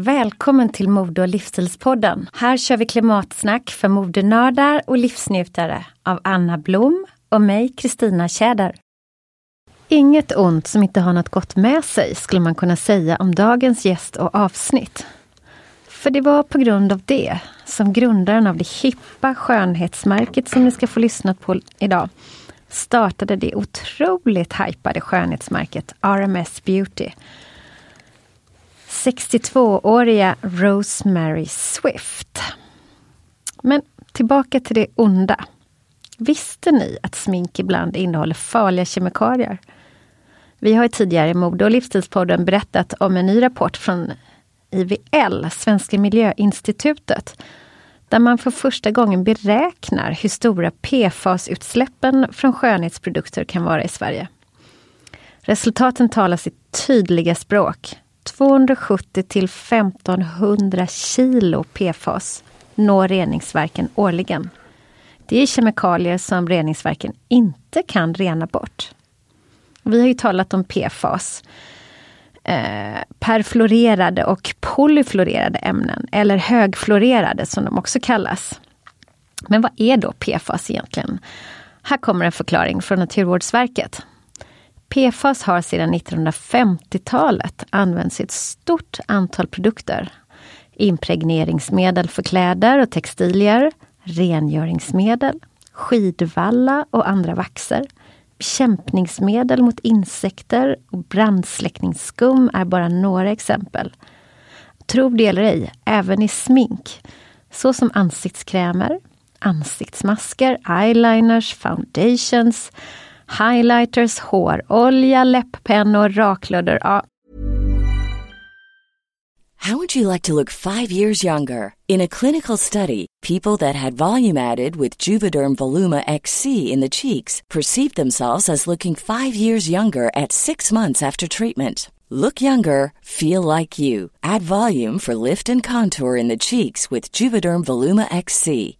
Välkommen till Mode och livsstilspodden. Här kör vi klimatsnack för modenördar och livsnjutare av Anna Blom och mig, Kristina Tjäder. Inget ont som inte har något gott med sig, skulle man kunna säga om dagens gäst och avsnitt. För det var på grund av det som grundaren av det hippa skönhetsmärket som ni ska få lyssna på idag startade det otroligt hypade skönhetsmärket RMS Beauty 62-åriga Rosemary Swift. Men tillbaka till det onda. Visste ni att smink ibland innehåller farliga kemikalier? Vi har tidigare i Mode och livsstilspodden berättat om en ny rapport från IVL, Svenska miljöinstitutet, där man för första gången beräknar hur stora PFAS-utsläppen från skönhetsprodukter kan vara i Sverige. Resultaten talar sitt tydliga språk. 270 till 1500 kilo PFAS når reningsverken årligen. Det är kemikalier som reningsverken inte kan rena bort. Vi har ju talat om PFAS. Eh, perfluorerade och polyfluorerade ämnen, eller högfluorerade som de också kallas. Men vad är då PFAS egentligen? Här kommer en förklaring från Naturvårdsverket. PFAS har sedan 1950-talet använts i ett stort antal produkter. Impregneringsmedel för kläder och textilier, rengöringsmedel, skidvalla och andra vaxer, bekämpningsmedel mot insekter och brandsläckningsskum är bara några exempel. Tro det eller ej, även i smink, såsom ansiktskrämer, ansiktsmasker, eyeliners, foundations, highlighters, hårolja, läpppennor, raklödder. Ja. How would you like to look five years younger? In a clinical study, people that had volume added with Juvederm Voluma XC in the cheeks perceived themselves as looking five years younger at six months after treatment. Look younger, feel like you. Add volume for lift and contour in the cheeks with Juvederm Voluma XC.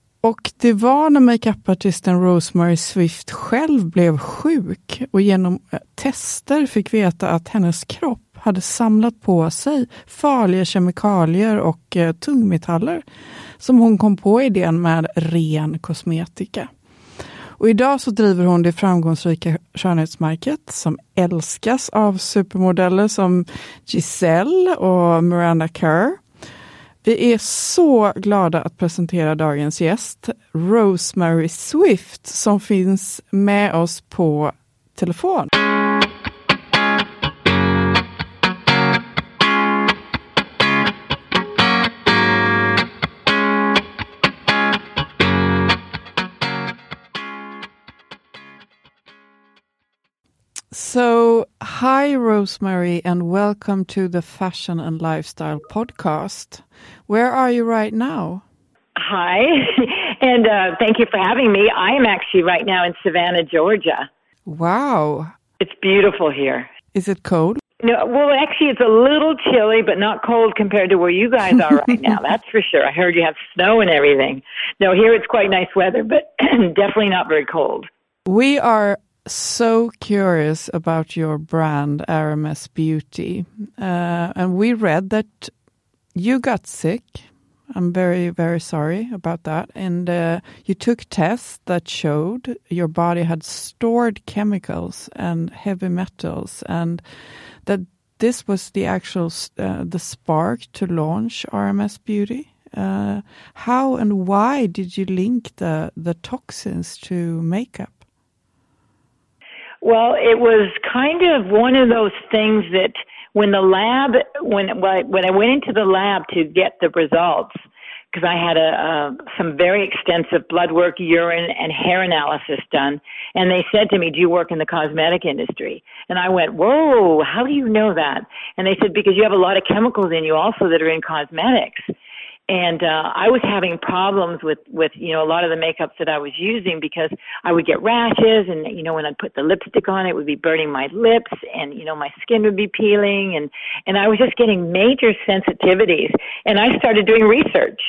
och det var när makeupartisten Rosemary Swift själv blev sjuk och genom eh, tester fick veta att hennes kropp hade samlat på sig farliga kemikalier och eh, tungmetaller som hon kom på idén med ren kosmetika. Och idag så driver hon det framgångsrika skönhetsmärket som älskas av supermodeller som Giselle och Miranda Kerr. Vi är så glada att presentera dagens gäst, Rosemary Swift, som finns med oss på telefon. Hi, Rosemary, and welcome to the Fashion and Lifestyle Podcast. Where are you right now? Hi, and uh, thank you for having me. I am actually right now in Savannah, Georgia. Wow. It's beautiful here. Is it cold? No, well, actually, it's a little chilly, but not cold compared to where you guys are right now. That's for sure. I heard you have snow and everything. No, here it's quite nice weather, but definitely not very cold. We are so curious about your brand, RMS Beauty. Uh, and we read that you got sick. I'm very, very sorry about that. And uh, you took tests that showed your body had stored chemicals and heavy metals, and that this was the actual uh, the spark to launch RMS Beauty. Uh, how and why did you link the the toxins to makeup? Well, it was kind of one of those things that when the lab, when when I went into the lab to get the results, because I had a, a some very extensive blood work, urine, and hair analysis done, and they said to me, "Do you work in the cosmetic industry?" And I went, "Whoa, how do you know that?" And they said, "Because you have a lot of chemicals in you also that are in cosmetics." And uh, I was having problems with with you know a lot of the makeups that I was using because I would get rashes, and you know when I'd put the lipstick on, it would be burning my lips, and you know my skin would be peeling, and and I was just getting major sensitivities, and I started doing research.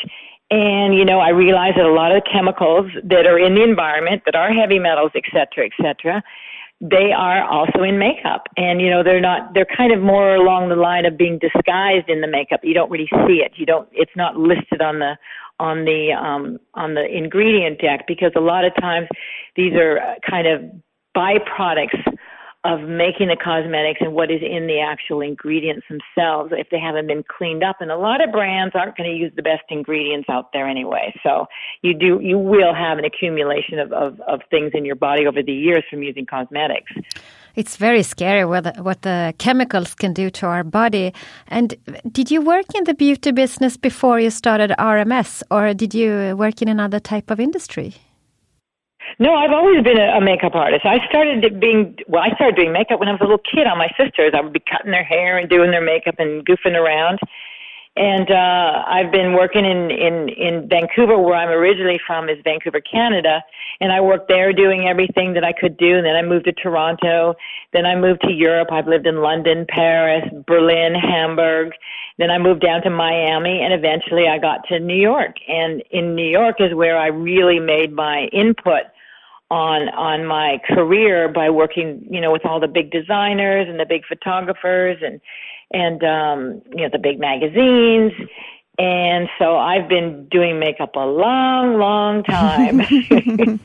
And you know, I realized that a lot of the chemicals that are in the environment, that are heavy metals, et cetera, et cetera, they are also in makeup. And you know they're not they're kind of more along the line of being disguised in the makeup. You don't really see it. You don't it's not listed on the on the um on the ingredient deck because a lot of times these are kind of byproducts of making the cosmetics and what is in the actual ingredients themselves if they haven't been cleaned up. And a lot of brands aren't going to use the best ingredients out there anyway. So you do you will have an accumulation of, of, of things in your body over the years from using cosmetics. It's very scary what the, what the chemicals can do to our body. And did you work in the beauty business before you started RMS, or did you work in another type of industry? No, I've always been a, a makeup artist. I started being well. I started doing makeup when I was a little kid on my sisters. I would be cutting their hair and doing their makeup and goofing around. And uh, I've been working in in in Vancouver, where I'm originally from, is Vancouver, Canada. And I worked there doing everything that I could do. And then I moved to Toronto. Then I moved to Europe. I've lived in London, Paris, Berlin, Hamburg. Then I moved down to Miami, and eventually I got to New York. And in New York is where I really made my input on on my career by working, you know, with all the big designers and the big photographers and and um, you know the big magazines. And so I've been doing makeup a long, long time.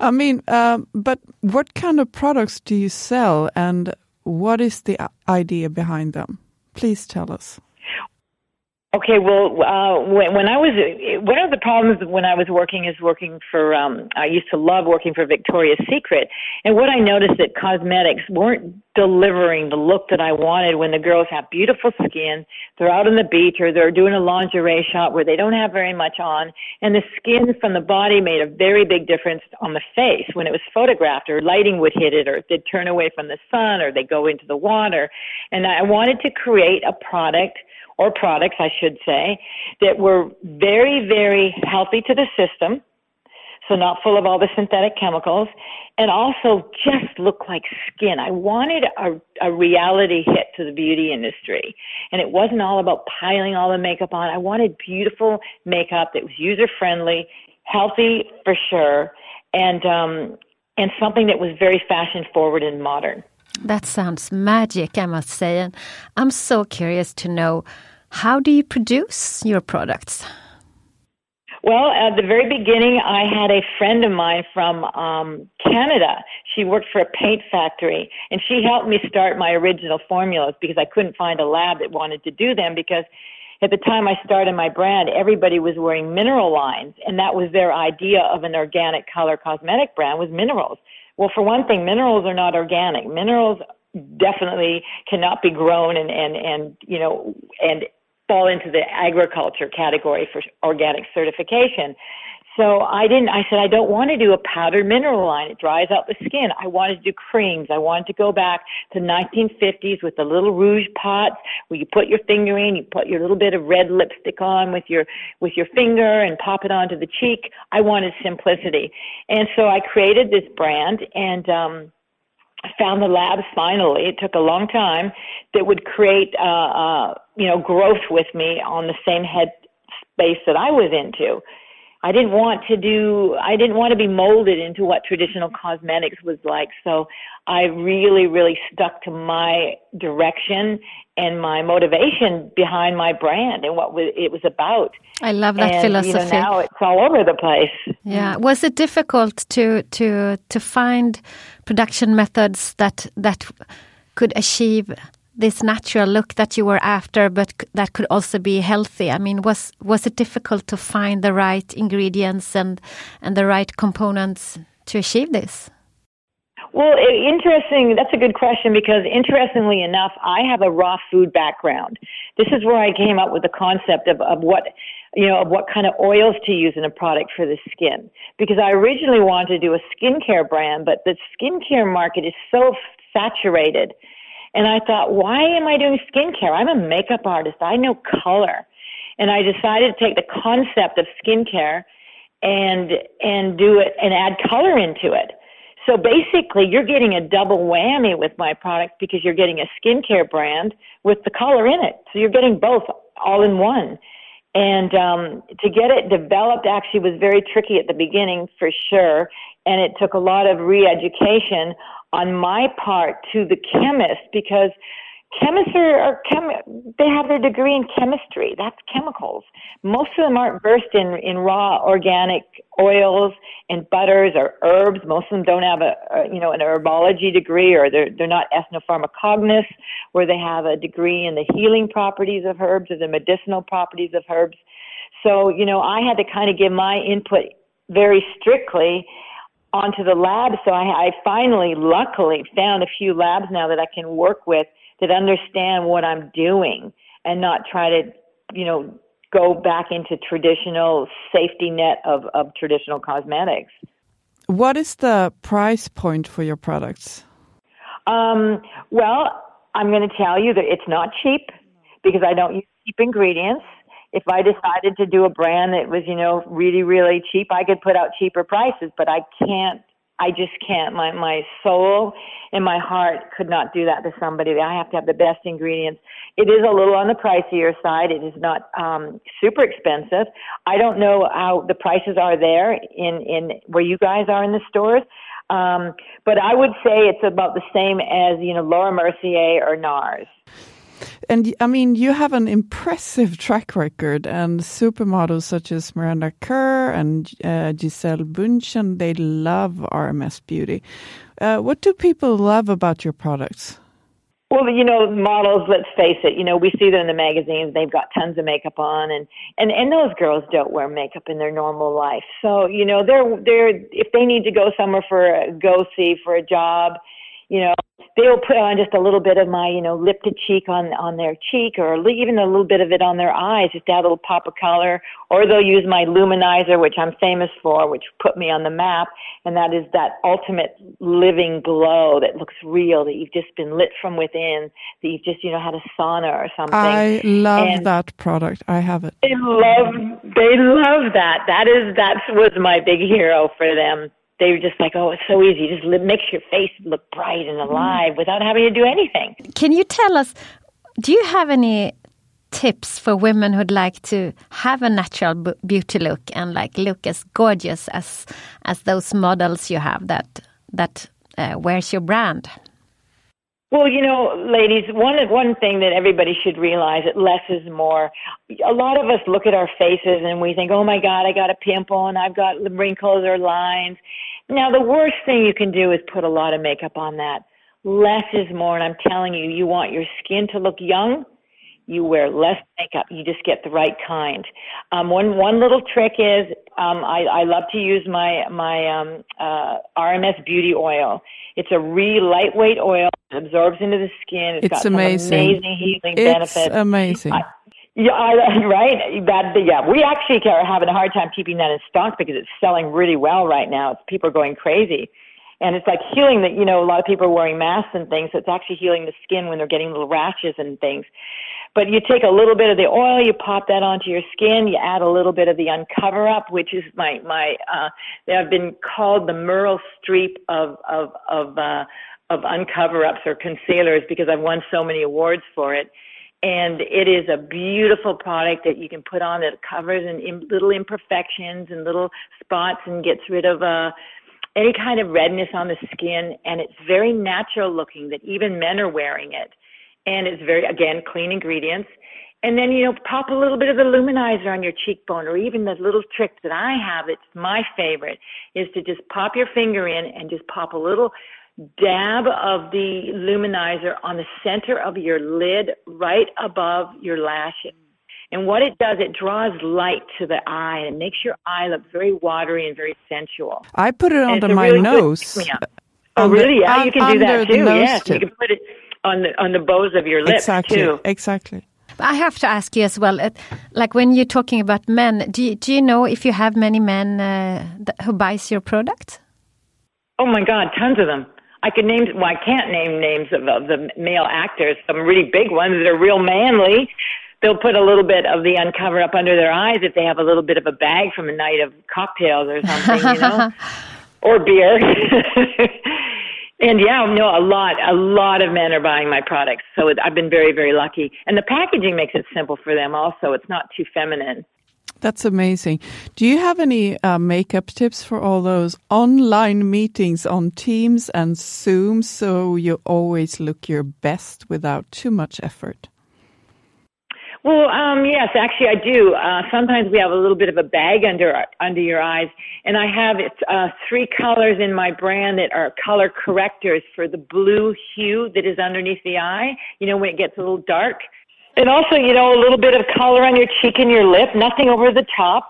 I mean, um, but what kind of products do you sell, and what is the idea behind them? Please tell us. Okay, well, uh, when, when I was, one of the problems when I was working is working for, um, I used to love working for Victoria's Secret. And what I noticed that cosmetics weren't delivering the look that I wanted when the girls have beautiful skin, they're out on the beach or they're doing a lingerie shot where they don't have very much on. And the skin from the body made a very big difference on the face when it was photographed or lighting would hit it or they'd turn away from the sun or they go into the water. And I wanted to create a product or products, I should say, that were very, very healthy to the system, so not full of all the synthetic chemicals, and also just look like skin. I wanted a, a reality hit to the beauty industry, and it wasn't all about piling all the makeup on. I wanted beautiful makeup that was user friendly, healthy for sure, and um, and something that was very fashion forward and modern. That sounds magic, I must say. And I'm so curious to know how do you produce your products? Well, at the very beginning, I had a friend of mine from um, Canada. She worked for a paint factory, and she helped me start my original formulas because I couldn't find a lab that wanted to do them because at the time I started my brand, everybody was wearing mineral lines, and that was their idea of an organic color cosmetic brand was minerals. Well, for one thing, minerals are not organic. Minerals definitely cannot be grown and and and you know and fall into the agriculture category for organic certification. So I didn't, I said, I don't want to do a powdered mineral line. It dries out the skin. I wanted to do creams. I wanted to go back to 1950s with the little rouge pots where you put your finger in, you put your little bit of red lipstick on with your, with your finger and pop it onto the cheek. I wanted simplicity. And so I created this brand and, um, found the labs finally. It took a long time that would create, uh, uh, you know, growth with me on the same head space that I was into. I didn't want to do, I didn't want to be molded into what traditional cosmetics was like. So I really, really stuck to my direction and my motivation behind my brand and what it was about. I love that and, philosophy. You know, now it's all over the place. Yeah, was it difficult to to to find production methods that that could achieve this natural look that you were after, but that could also be healthy? I mean, was was it difficult to find the right ingredients and and the right components to achieve this? Well, interesting. That's a good question because interestingly enough, I have a raw food background. This is where I came up with the concept of, of what, you know, of what kind of oils to use in a product for the skin. Because I originally wanted to do a skincare brand, but the skincare market is so saturated and I thought, why am I doing skincare? I'm a makeup artist. I know color. And I decided to take the concept of skincare and and do it and add color into it. So basically, you're getting a double whammy with my product because you're getting a skincare brand with the color in it. So you're getting both all in one. And um, to get it developed actually was very tricky at the beginning for sure. And it took a lot of re education on my part to the chemist because chemists are, are chem- they have their degree in chemistry. That's chemicals. Most of them aren't versed in, in raw organic oils and butters or herbs. Most of them don't have a, a you know an herbology degree or they're they're not ethnopharmacognos where they have a degree in the healing properties of herbs or the medicinal properties of herbs. So, you know, I had to kind of give my input very strictly onto the lab. So I, I finally, luckily, found a few labs now that I can work with that understand what I'm doing and not try to, you know, go back into traditional safety net of, of traditional cosmetics. What is the price point for your products? Um, well, I'm going to tell you that it's not cheap because I don't use cheap ingredients if I decided to do a brand that was, you know, really, really cheap, I could put out cheaper prices, but I can't, I just can't. My, my soul and my heart could not do that to somebody. I have to have the best ingredients. It is a little on the pricier side. It is not, um, super expensive. I don't know how the prices are there in, in where you guys are in the stores. Um, but I would say it's about the same as, you know, Laura Mercier or NARS. And I mean, you have an impressive track record, and supermodels such as Miranda Kerr and uh, Gisele Bündchen, they love RMS Beauty. Uh, what do people love about your products? Well, you know, models. Let's face it. You know, we see them in the magazines. They've got tons of makeup on, and and and those girls don't wear makeup in their normal life. So you know, they're they're if they need to go somewhere for a go see for a job, you know, they'll put on just a little bit of my, you know, lip to cheek on on their cheek, or even a little bit of it on their eyes, just to add a little pop of color. Or they'll use my luminizer, which I'm famous for, which put me on the map, and that is that ultimate living glow that looks real, that you've just been lit from within, that you've just, you know, had a sauna or something. I love and that product. I have it. They love, they love that. That is that was my big hero for them they were just like, oh, it's so easy. Just makes your face look bright and alive without having to do anything. Can you tell us, do you have any tips for women who'd like to have a natural beauty look and like look as gorgeous as as those models you have that that uh, wears your brand? Well, you know, ladies, one one thing that everybody should realize that less is more. A lot of us look at our faces and we think, "Oh my God, I got a pimple and I've got wrinkles or lines," Now, the worst thing you can do is put a lot of makeup on that. Less is more, and I'm telling you, you want your skin to look young, you wear less makeup. You just get the right kind. Um, one one little trick is um, I, I love to use my my um, uh, RMS Beauty Oil. It's a really lightweight oil. It absorbs into the skin. it's, it's got amazing. amazing healing it's benefits. It's amazing. I, yeah, I, right. That yeah, we actually are having a hard time keeping that in stock because it's selling really well right now. It's, people are going crazy, and it's like healing. That you know, a lot of people are wearing masks and things. So it's actually healing the skin when they're getting little rashes and things. But you take a little bit of the oil, you pop that onto your skin. You add a little bit of the Uncover Up, which is my my. uh They have been called the Meryl Streep of of of uh, of Uncover Ups or concealers because I've won so many awards for it and it is a beautiful product that you can put on that covers and little imperfections and little spots and gets rid of uh any kind of redness on the skin. And it's very natural looking that even men are wearing it. And it's very again clean ingredients. And then you know pop a little bit of the luminizer on your cheekbone or even the little trick that i have it's my favorite is to just pop your finger in and just pop a little dab of the luminizer on the center of your lid right above your lashes. And what it does, it draws light to the eye and it makes your eye look very watery and very sensual. I put it under my really nose. oh, really? Yeah, you can do that too. Yes, tip. you can put it on the on the bows of your lips exactly. too. Exactly. I have to ask you as well, like when you're talking about men, do you, do you know if you have many men uh, who buys your product? Oh my God, tons of them. I could name, well, I can't name names of, of the male actors, some really big ones that are real manly. They'll put a little bit of the uncover up under their eyes if they have a little bit of a bag from a night of cocktails or something, you know, or beer. and yeah, no, a lot, a lot of men are buying my products. So it, I've been very, very lucky. And the packaging makes it simple for them also. It's not too feminine. That's amazing. Do you have any uh, makeup tips for all those online meetings on Teams and Zoom so you always look your best without too much effort? Well, um, yes, actually, I do. Uh, sometimes we have a little bit of a bag under under your eyes, and I have uh, three colors in my brand that are color correctors for the blue hue that is underneath the eye. You know, when it gets a little dark, and also, you know, a little bit of color on your cheek and your lip, nothing over the top.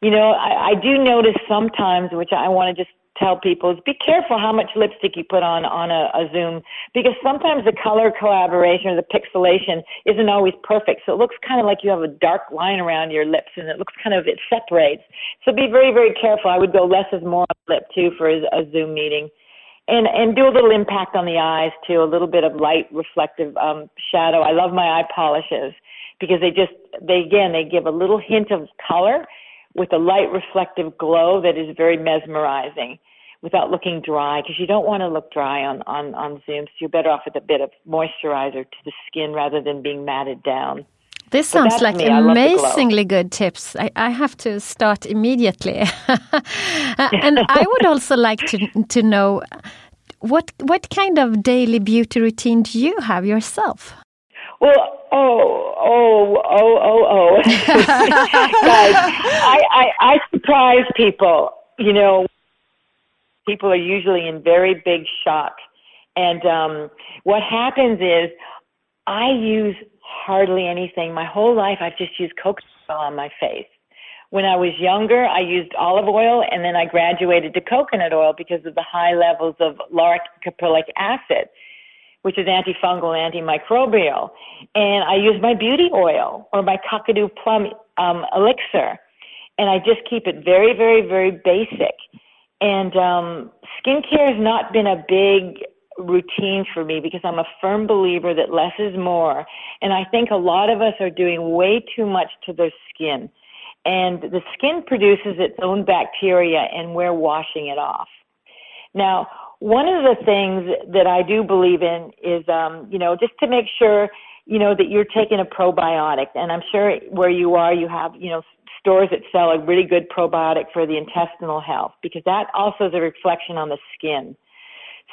You know, I, I do notice sometimes, which I want to just tell people is be careful how much lipstick you put on on a, a Zoom because sometimes the color collaboration or the pixelation isn't always perfect. So it looks kind of like you have a dark line around your lips and it looks kind of it separates. So be very very careful. I would go less is more on lip too for a, a Zoom meeting. And and do a little impact on the eyes too, a little bit of light reflective um shadow. I love my eye polishes because they just they again they give a little hint of color with a light reflective glow that is very mesmerizing without looking dry because you don't want to look dry on, on, on Zoom. So you're better off with a bit of moisturizer to the skin rather than being matted down. This sounds like me. amazingly good tips. I, I, have to start immediately. and I would also like to to know what what kind of daily beauty routine do you have yourself? Well, oh, oh, oh, oh, oh. Guys, I, I, I surprise people. You know, people are usually in very big shock. And um, what happens is I use hardly anything. My whole life, I've just used coconut oil on my face. When I was younger, I used olive oil, and then I graduated to coconut oil because of the high levels of lauric caprylic acid which is antifungal antimicrobial. And I use my beauty oil or my Kakadu plum um, elixir. And I just keep it very, very, very basic. And um, skincare has not been a big routine for me because I'm a firm believer that less is more. And I think a lot of us are doing way too much to their skin. And the skin produces its own bacteria and we're washing it off. Now, one of the things that I do believe in is, um, you know, just to make sure, you know, that you're taking a probiotic. And I'm sure where you are, you have, you know, stores that sell a really good probiotic for the intestinal health because that also is a reflection on the skin.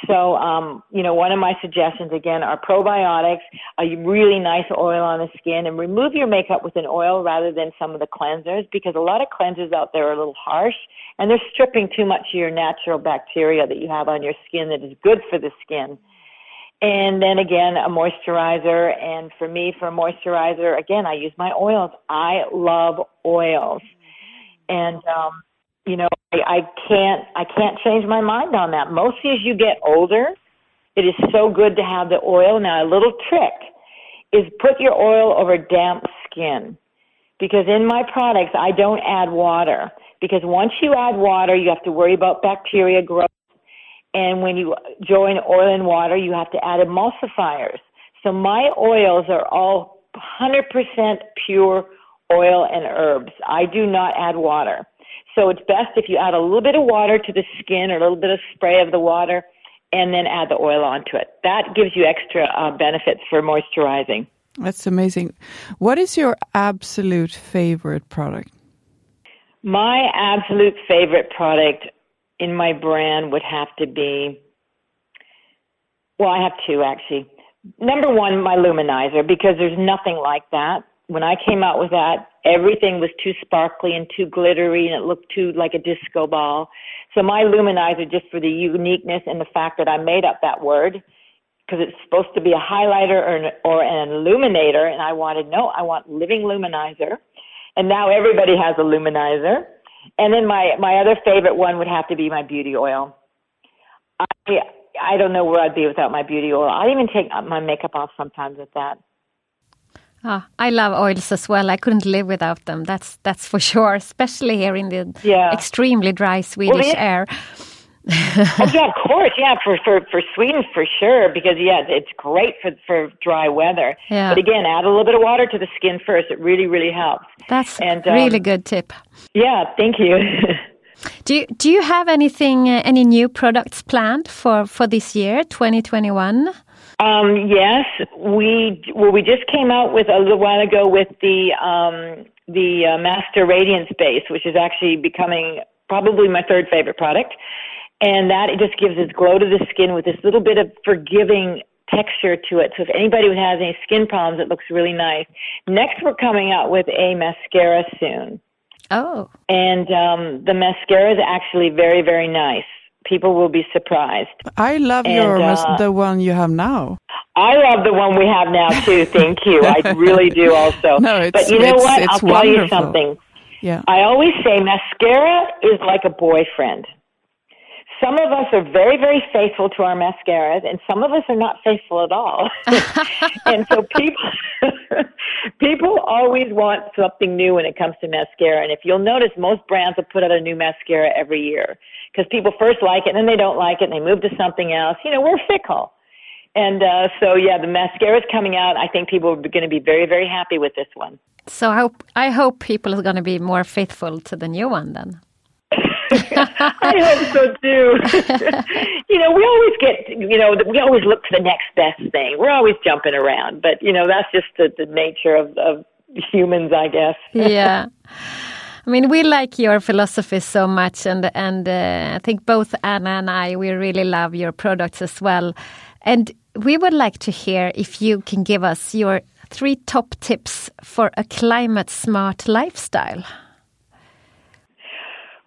So, um, you know, one of my suggestions again are probiotics, a really nice oil on the skin, and remove your makeup with an oil rather than some of the cleansers because a lot of cleansers out there are a little harsh and they're stripping too much of your natural bacteria that you have on your skin that is good for the skin. And then again, a moisturizer. And for me, for a moisturizer, again, I use my oils. I love oils. And, um, you know, I, I can't I can't change my mind on that. Mostly as you get older, it is so good to have the oil. Now a little trick is put your oil over damp skin. Because in my products I don't add water. Because once you add water you have to worry about bacteria growth. And when you join oil and water you have to add emulsifiers. So my oils are all 100% pure oil and herbs. I do not add water. So it's best if you add a little bit of water to the skin or a little bit of spray of the water and then add the oil onto it. That gives you extra uh, benefits for moisturizing. That's amazing. What is your absolute favorite product? My absolute favorite product in my brand would have to be well, I have two actually. Number one, my luminizer, because there's nothing like that. When I came out with that, everything was too sparkly and too glittery and it looked too like a disco ball. So my luminizer, just for the uniqueness and the fact that I made up that word, because it's supposed to be a highlighter or an, or an illuminator, and I wanted no, I want living luminizer, and now everybody has a luminizer. And then my my other favorite one would have to be my beauty oil. I I don't know where I'd be without my beauty oil. I even take my makeup off sometimes with that. Ah, I love oils as well. I couldn't live without them. That's that's for sure. Especially here in the yeah. extremely dry Swedish well, air. oh, yeah, of course. Yeah, for, for for Sweden for sure. Because yeah, it's great for for dry weather. Yeah. But again, add a little bit of water to the skin first. It really really helps. That's and, um, really good tip. Yeah, thank you. do you, do you have anything uh, any new products planned for for this year, twenty twenty one? Um, yes, we well we just came out with a little while ago with the um, the uh, Master Radiance Base, which is actually becoming probably my third favorite product, and that it just gives this glow to the skin with this little bit of forgiving texture to it. So if anybody has any skin problems, it looks really nice. Next, we're coming out with a mascara soon. Oh. And um, the mascara is actually very, very nice. People will be surprised. I love And, your uh, the one you have now. I love the one we have now too. Thank you. I really do also. No, but you know it's- what? it's I'll tell you something. Yeah. I always say mascara is like a boyfriend. Some of us are very, very faithful to our mascaras, and some of us are not faithful at all. and so people, people always want something new when it comes to mascara. And if you'll notice, most brands will put out a new mascara every year because people first like it, and then they don't like it, and they move to something else. You know, we're fickle. And uh, so, yeah, the mascara is coming out. I think people are going to be very, very happy with this one. So I hope, I hope people are going to be more faithful to the new one then. I hope so too. you know, we always get, you know, we always look for the next best thing. We're always jumping around, but you know, that's just the, the nature of, of humans, I guess. yeah. I mean, we like your philosophy so much, and and uh, I think both Anna and I we really love your products as well. And we would like to hear if you can give us your three top tips for a climate smart lifestyle.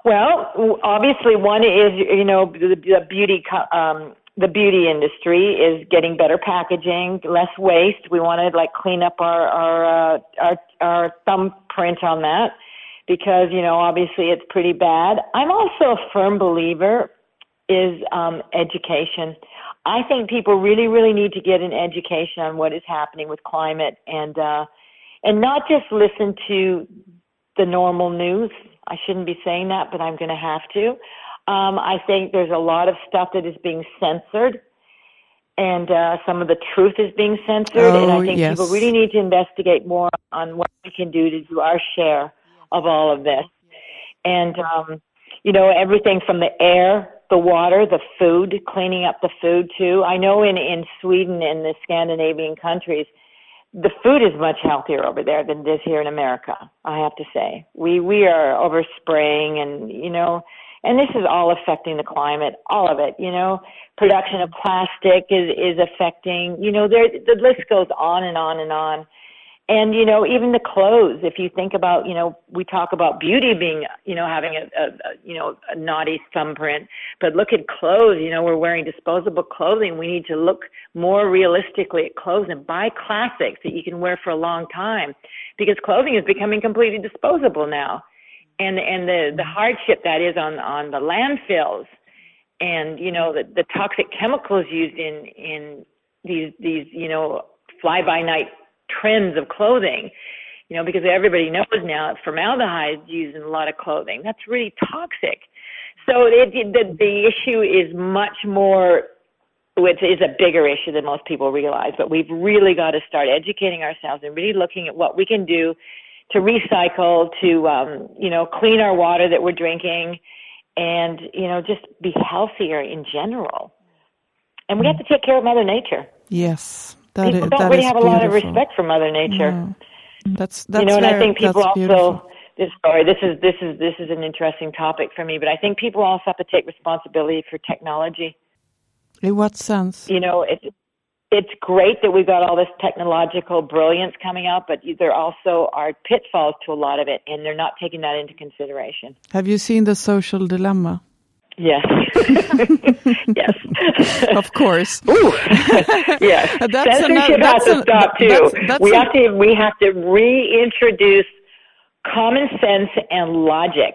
Well, obviously, one is you know the, beauty um, the beauty industry is getting better packaging, less waste. We want to like clean up our our uh, our our thumbprint on that because you know obviously it's pretty bad. I'm also a firm believer is um, education. I think people really really need to get an education on what is happening with climate and uh, and not just listen to the normal news. I shouldn't be saying that, but I'm going to have to. Um, I think there's a lot of stuff that is being censored, and uh, some of the truth is being censored. Oh, and Oh, I think yes. people really need to investigate more on what we can do to do our share of all of this. And um, you know, everything from the air, the water, the food, cleaning up the food too. I know in in Sweden and the Scandinavian countries the food is much healthier over there than it is here in America. I have to say, we we are overspraying, and you know, and this is all affecting the climate, all of it. You know, production of plastic is is affecting. You know, there the list goes on and on and on. And you know, even the clothes. If you think about, you know, we talk about beauty being, you know, having a, a, a you know a naughty thumbprint, but look at clothes. You know, we're wearing disposable clothing. We need to look more realistically at clothes and buy classics that you can wear for a long time, because clothing is becoming completely disposable now, and and the the hardship that is on on the landfills, and you know the the toxic chemicals used in in these these you know fly by night trends of clothing you know because everybody knows now formaldehyde is used in a lot of clothing. That's really toxic. So it, it the, the issue is much more which is a bigger issue than most people realize but we've really got to start educating ourselves and really looking at what we can do to recycle to um, you know clean our water that we're drinking and you know just be healthier in general. And we have to take care of mother nature. Yes, that people is, don't really have a lot of respect for mother nature No. That's that's you know and i think people also beautiful. this sorry this is this is this is an interesting topic for me but i think people also have to take responsibility for technology In what sense? you know it's it's great that we've got all this technological brilliance coming out but there also are pitfalls to a lot of it and they're not taking that into consideration Have you seen the social dilemma? Yes yes Of course. Ooh, yes. That's Censorship another- that's has to a- stop too. that's- that's we a- have to we have to reintroduce common sense and logic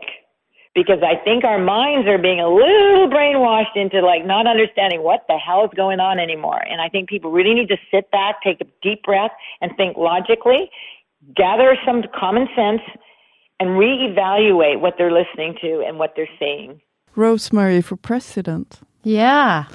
because I think our minds are being a little brainwashed into like not understanding what the hell is going on anymore. And I think people really need to sit back, take a deep breath, and think logically, gather some common sense, and reevaluate what they're listening to and what they're seeing. Rosemary for president. Yeah,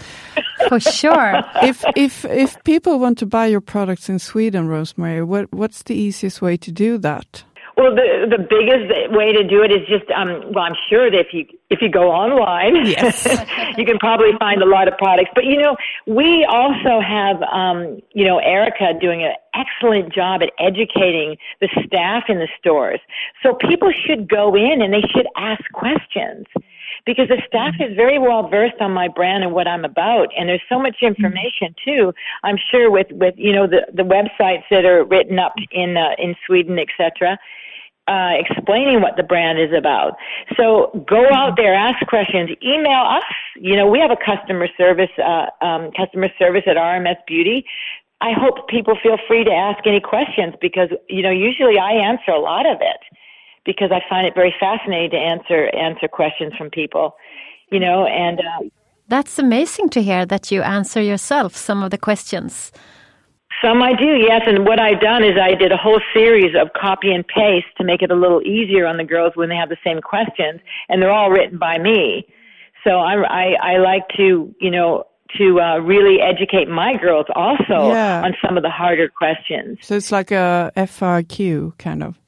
for sure. if if if people want to buy your products in Sweden, Rosemary, what what's the easiest way to do that? Well, the the biggest way to do it is just um well, I'm sure that if you if you go online, Yes. you can probably find a lot of products. But you know, we also have um you know Erica doing an excellent job at educating the staff in the stores. So people should go in and they should ask questions because the staff is very well versed on my brand and what I'm about and there's so much information too I'm sure with with you know the the websites that are written up in uh, in Sweden etc uh, explaining what the brand is about. So go out there, ask questions, email us. You know, we have a customer service, uh, um, customer service at RMS Beauty. I hope people feel free to ask any questions because, you know, usually I answer a lot of it because I find it very fascinating to answer, answer questions from people, you know, and, uh, That's amazing to hear that you answer yourself some of the questions. Some I do, yes. And what I've done is I did a whole series of copy and paste to make it a little easier on the girls when they have the same questions, and they're all written by me. So I, I, I like to, you know, to uh, really educate my girls also Yeah. on some of the harder questions. So it's like a FAQ kind of.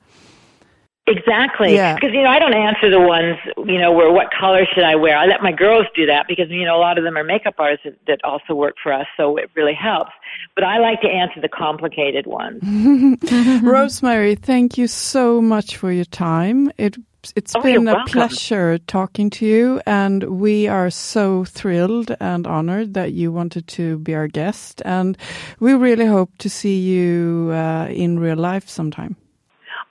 Exactly. Yeah. Because, you know, I don't answer the ones, you know, where what color should I wear. I let my girls do that because, you know, a lot of them are makeup artists that, that also work for us, so it really helps. But I like to answer the complicated ones. Rosemary, thank you so much for your time. It it's Oh, been a welcome. pleasure talking to you, and we are so thrilled and honored that you wanted to be our guest. And we really hope to see you uh, in real life sometime.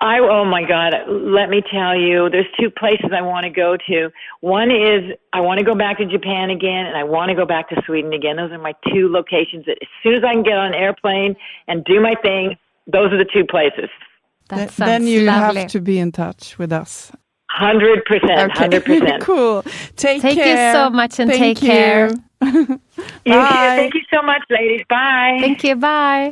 I oh my god, let me tell you, there's two places I want to go to. One is I want to go back to Japan again and I want to go back to Sweden again. Those are my two locations that as soon as I can get on an airplane and do my thing, those are the two places. That Th- then you lovely. have to be in touch with us. 100%, 100%. cool. Take care. Thank you so much and Thank take care. you. You. Bye. Thank you so much, ladies. Bye. Thank you. Bye.